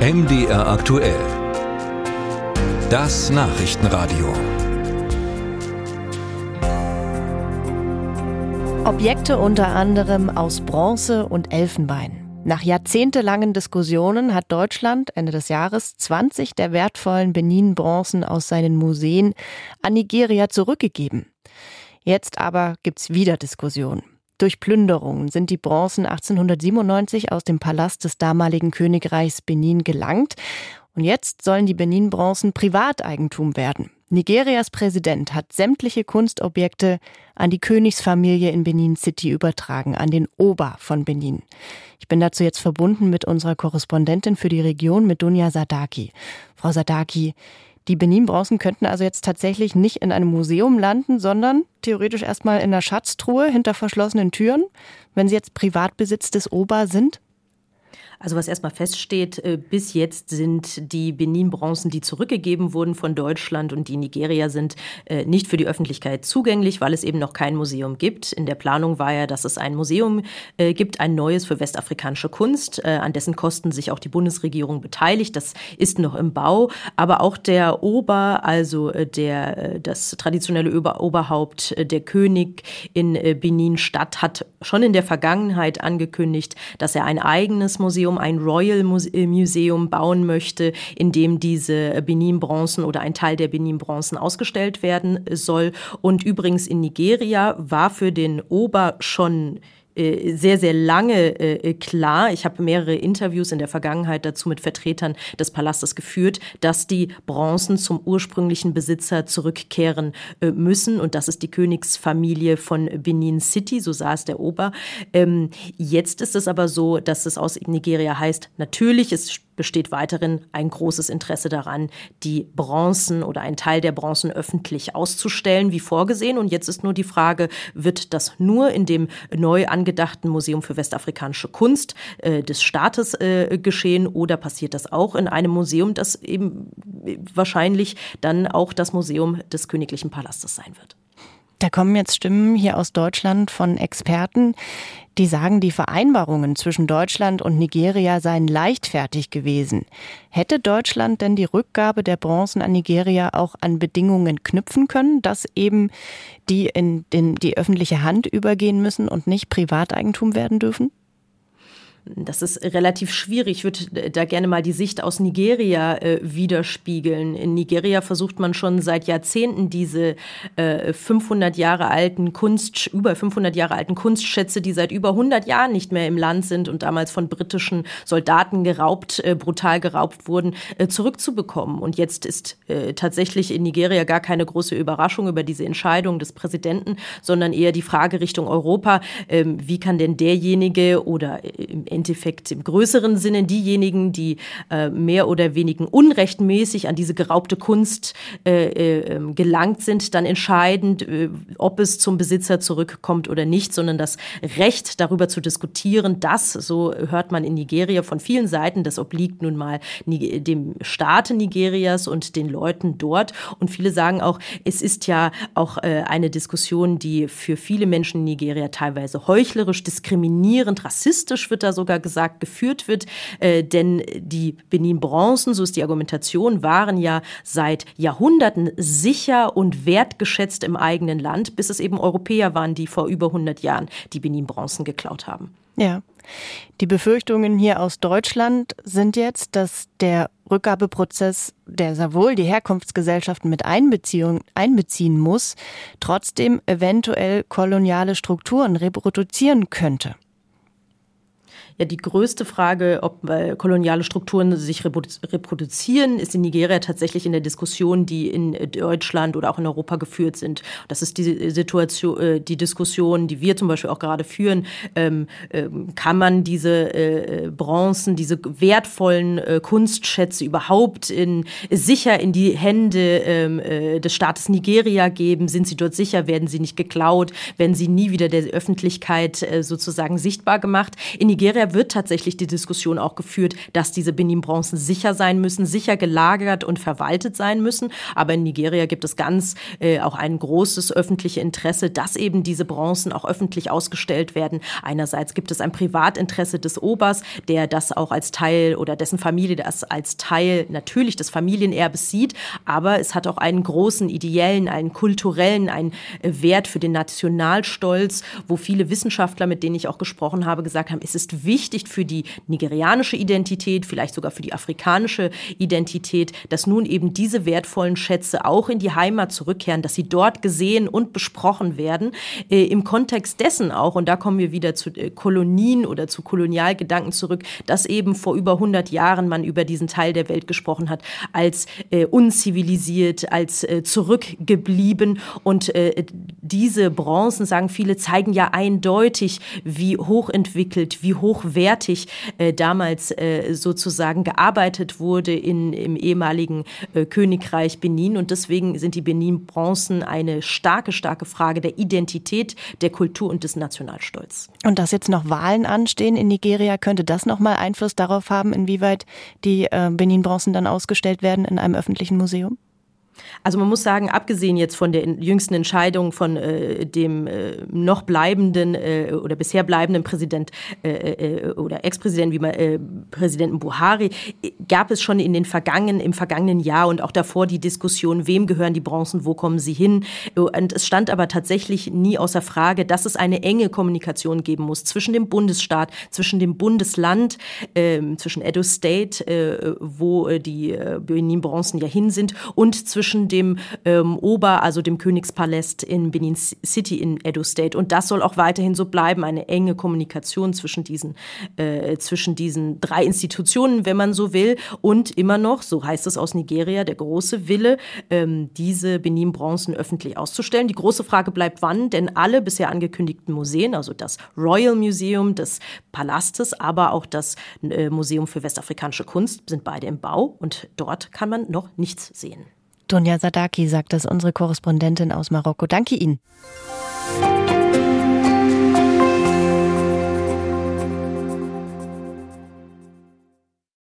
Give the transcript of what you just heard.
MDR aktuell. Das Nachrichtenradio. Objekte unter anderem aus Bronze und Elfenbein. Nach jahrzehntelangen Diskussionen hat Deutschland Ende des Jahres 20 der wertvollen Benin-Bronzen aus seinen Museen an Nigeria zurückgegeben. Jetzt aber gibt's wieder Diskussionen. Durch Plünderungen sind die Bronzen 1897 aus dem Palast des damaligen Königreichs Benin gelangt. Und jetzt sollen die Benin-Bronzen Privateigentum werden. Nigerias Präsident hat sämtliche Kunstobjekte an die Königsfamilie in Benin City übertragen, an den Ober von Benin. Ich bin dazu jetzt verbunden mit unserer Korrespondentin für die Region, mit Dunja Sadaki. Frau Sadaki, die Benin-Bronzen könnten also jetzt tatsächlich nicht in einem Museum landen, sondern theoretisch erstmal in der Schatztruhe hinter verschlossenen Türen, wenn sie jetzt Privatbesitz des Ober sind? Also was erstmal feststeht, äh, bis jetzt sind die Benin-Bronzen, die zurückgegeben wurden von Deutschland und die Nigeria sind äh, nicht für die Öffentlichkeit zugänglich, weil es eben noch kein Museum gibt. In der Planung war ja, dass es ein Museum äh, gibt, ein neues für westafrikanische Kunst, an dessen Kosten sich auch die Bundesregierung beteiligt. Das ist noch im Bau. Aber auch der Ober, also der, das traditionelle Oberhaupt, der König in Benin-Stadt, hat schon in der Vergangenheit angekündigt, dass er ein eigenes Museum Museum ein Royal äh, Museum bauen möchte, in dem diese Benin-Bronzen oder ein Teil der Benin-Bronzen ausgestellt werden soll. Und übrigens in Nigeria war für den Ober schon sehr, sehr lange äh, klar. Ich habe mehrere Interviews in der Vergangenheit dazu mit Vertretern des Palastes geführt, dass die Bronzen zum ursprünglichen Besitzer zurückkehren äh, müssen. Und das ist die Königsfamilie von Benin City, so sah es der Ober. Ähm, jetzt ist es aber so, dass es aus Nigeria heißt, natürlich ist besteht weiterhin ein großes Interesse daran, die Bronzen oder einen Teil der Bronzen öffentlich auszustellen, wie vorgesehen. Und jetzt ist nur die Frage, wird das nur in dem neu angedachten Museum für westafrikanische Kunst äh, des Staates äh, geschehen oder passiert das auch in einem Museum, das eben wahrscheinlich dann auch das Museum des Königlichen Palastes sein wird? Da kommen jetzt Stimmen hier aus Deutschland von Experten, die sagen, die Vereinbarungen zwischen Deutschland und Nigeria seien leichtfertig gewesen. Hätte Deutschland denn die Rückgabe der Bronzen an Nigeria auch an Bedingungen knüpfen können, dass eben die in, in die öffentliche Hand übergehen müssen und nicht Privateigentum werden dürfen? Das ist relativ schwierig. Ich würde da gerne mal die Sicht aus Nigeria äh, widerspiegeln. In Nigeria versucht man schon seit Jahrzehnten diese äh, 500 Jahre alten Kunst, über 500 Jahre alten Kunstschätze, die seit über 100 Jahren nicht mehr im Land sind und damals von britischen Soldaten geraubt, äh, brutal geraubt wurden, äh, zurückzubekommen. Und jetzt ist äh, tatsächlich in Nigeria gar keine große Überraschung über diese Entscheidung des Präsidenten, sondern eher die Frage Richtung Europa, ähm, wie kann denn derjenige oder äh, im Endeffekt im größeren Sinne diejenigen, die äh, mehr oder weniger unrechtmäßig an diese geraubte Kunst äh, äh, ähm, gelangt sind, dann entscheidend, äh, ob es zum Besitzer zurückkommt oder nicht, sondern das Recht darüber zu diskutieren, das, so hört man in Nigeria von vielen Seiten, das obliegt nun mal dem Staat Nigerias und den Leuten dort. Und viele sagen auch, es ist ja auch äh, eine Diskussion, die für viele Menschen in Nigeria teilweise heuchlerisch, diskriminierend, rassistisch wird da sogar sogar gesagt, geführt wird. Äh, denn die Benin-Bronzen, so ist die Argumentation, waren ja seit Jahrhunderten sicher und wertgeschätzt im eigenen Land, bis es eben Europäer waren, die vor über 100 Jahren die Benin-Bronzen geklaut haben. Ja. Die Befürchtungen hier aus Deutschland sind jetzt, dass der Rückgabeprozess, der sehr wohl die Herkunftsgesellschaften mit einbeziehen muss, trotzdem eventuell koloniale Strukturen reproduzieren könnte ja die größte Frage, ob äh, koloniale Strukturen sich reproduzieren, ist in Nigeria tatsächlich in der Diskussion, die in Deutschland oder auch in Europa geführt sind. Das ist die Situation, äh, die Diskussion, die wir zum Beispiel auch gerade führen. Ähm, ähm, kann man diese äh, Bronzen, diese wertvollen äh, Kunstschätze überhaupt in, sicher in die Hände ähm, äh, des Staates Nigeria geben? Sind sie dort sicher? Werden sie nicht geklaut? Werden sie nie wieder der Öffentlichkeit äh, sozusagen sichtbar gemacht? In Nigeria Wird tatsächlich die Diskussion auch geführt, dass diese Benin-Bronzen sicher sein müssen, sicher gelagert und verwaltet sein müssen. Aber in Nigeria gibt es ganz äh, auch ein großes öffentliches Interesse, dass eben diese Bronzen auch öffentlich ausgestellt werden. Einerseits gibt es ein Privatinteresse des Obers, der das auch als Teil oder dessen Familie das als Teil natürlich des Familienerbes sieht. Aber es hat auch einen großen ideellen, einen kulturellen, einen äh, Wert für den Nationalstolz, wo viele Wissenschaftler, mit denen ich auch gesprochen habe, gesagt haben, es ist wichtig für die nigerianische Identität, vielleicht sogar für die afrikanische Identität, dass nun eben diese wertvollen Schätze auch in die Heimat zurückkehren, dass sie dort gesehen und besprochen werden, äh, im Kontext dessen auch, und da kommen wir wieder zu äh, Kolonien oder zu Kolonialgedanken zurück, dass eben vor über 100 Jahren man über diesen Teil der Welt gesprochen hat, als äh, unzivilisiert, als äh, zurückgeblieben. Und diese Bronzen, sagen viele, zeigen ja eindeutig, wie hochentwickelt, wie hochwertig äh, damals äh, sozusagen gearbeitet wurde in, im ehemaligen äh, Königreich Benin. Und deswegen sind die Benin-Bronzen eine starke, starke Frage der Identität, der Kultur und des Nationalstolz. Und dass jetzt noch Wahlen anstehen in Nigeria, könnte das nochmal Einfluss darauf haben, inwieweit die äh, Benin-Bronzen dann ausgestellt werden in einem öffentlichen Museum? Also man muss sagen, abgesehen jetzt von der jüngsten Entscheidung von äh, dem äh, noch bleibenden äh, oder bisher bleibenden Präsident äh, äh, oder Ex-Präsident wie man, äh, Präsidenten Buhari, gab es schon in den vergangenen im vergangenen Jahr und auch davor die Diskussion, wem gehören die Bronzen, wo kommen sie hin? Und es stand aber tatsächlich nie außer Frage, dass es eine enge Kommunikation geben muss zwischen dem Bundesstaat, zwischen dem Bundesland, ähm, zwischen Edo State, wo die Benin-Bronzen ja hin sind, und zwischen dem ähm, Ober, also dem Königspalast in Benin City in Edo State. Und das soll auch weiterhin so bleiben, eine enge Kommunikation zwischen diesen, äh, zwischen diesen drei Institutionen, wenn man so will. Und immer noch, so heißt es aus Nigeria, der große Wille, ähm, diese Benin-Bronzen öffentlich auszustellen. Die große Frage bleibt wann, denn alle bisher angekündigten Museen, also das Royal Museum des Palastes, aber auch das äh, Museum für westafrikanische Kunst, sind beide im Bau und dort kann man noch nichts sehen. Dunja Sadaki sagt das unsere Korrespondentin aus Marokko. Danke Ihnen.